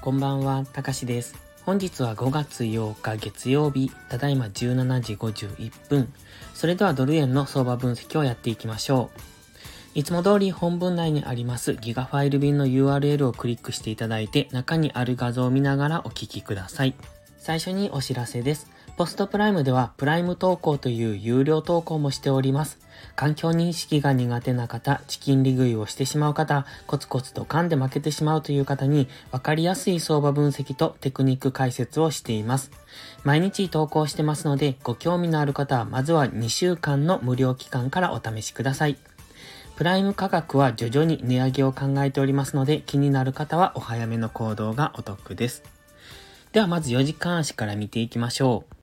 こんばんは、たかしです。本日は5月8日月曜日、ただいま17時51分。それではドル円の相場分析をやっていきましょう。いつも通り本文内にありますギガファイル便の URL をクリックしていただいて中にある画像を見ながらお聞きください。最初にお知らせです。ポストプライムではプライム投稿という有料投稿もしております。環境認識が苦手な方、チキン利食いをしてしまう方、コツコツと噛んで負けてしまうという方に分かりやすい相場分析とテクニック解説をしています。毎日投稿してますので、ご興味のある方はまずは2週間の無料期間からお試しください。プライム価格は徐々に値上げを考えておりますので、気になる方はお早めの行動がお得です。ではまず4時間足から見ていきましょう。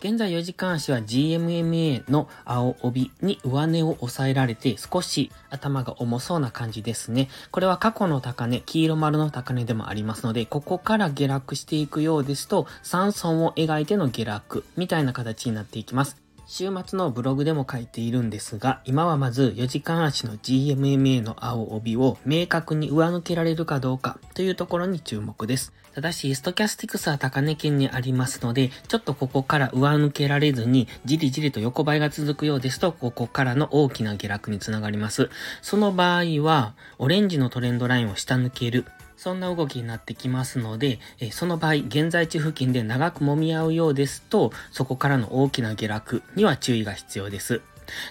現在4時間足は GMMA の青帯に上値を抑えられて少し頭が重そうな感じですね。これは過去の高値、黄色丸の高値でもありますので、ここから下落していくようですと、3損を描いての下落みたいな形になっていきます。週末のブログでも書いているんですが、今はまず4時間足の GMMA の青帯を明確に上抜けられるかどうかというところに注目です。ただし、ストキャスティクスは高値圏にありますので、ちょっとここから上抜けられずに、じりじりと横ばいが続くようですと、ここからの大きな下落につながります。その場合は、オレンジのトレンドラインを下抜ける。そんな動きになってきますので、えその場合、現在地付近で長く揉み合うようですと、そこからの大きな下落には注意が必要です。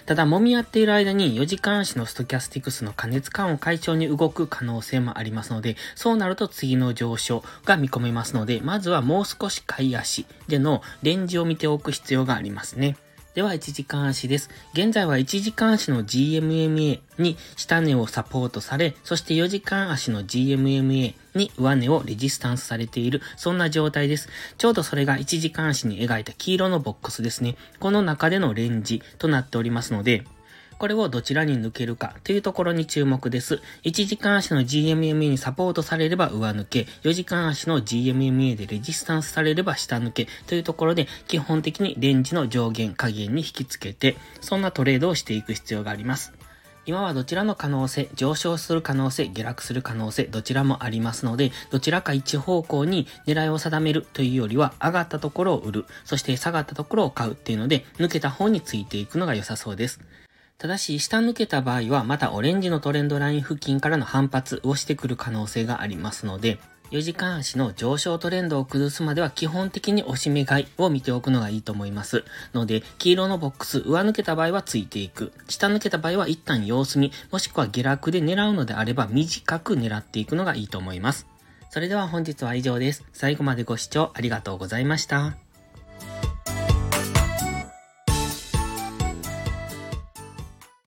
ただ、揉み合っている間に4時間足のストキャスティクスの加熱感を解消に動く可能性もありますので、そうなると次の上昇が見込めますので、まずはもう少し買い足でのレンジを見ておく必要がありますね。では、1時間足です。現在は1時間足の GMMA に下値をサポートされ、そして4時間足の GMMA に上値をレジスタンスされている、そんな状態です。ちょうどそれが1時間足に描いた黄色のボックスですね。この中でのレンジとなっておりますので、これをどちらに抜けるかというところに注目です。1時間足の GMMA にサポートされれば上抜け、4時間足の GMMA でレジスタンスされれば下抜けというところで、基本的にレンジの上限下限に引き付けて、そんなトレードをしていく必要があります。今はどちらの可能性、上昇する可能性、下落する可能性、どちらもありますので、どちらか一方向に狙いを定めるというよりは、上がったところを売る、そして下がったところを買うっていうので、抜けた方についていくのが良さそうです。ただし、下抜けた場合は、またオレンジのトレンドライン付近からの反発をしてくる可能性がありますので、4時間足の上昇トレンドを崩すまでは基本的に押し目買いを見ておくのがいいと思います。ので、黄色のボックス、上抜けた場合はついていく。下抜けた場合は一旦様子見、もしくは下落で狙うのであれば短く狙っていくのがいいと思います。それでは本日は以上です。最後までご視聴ありがとうございました。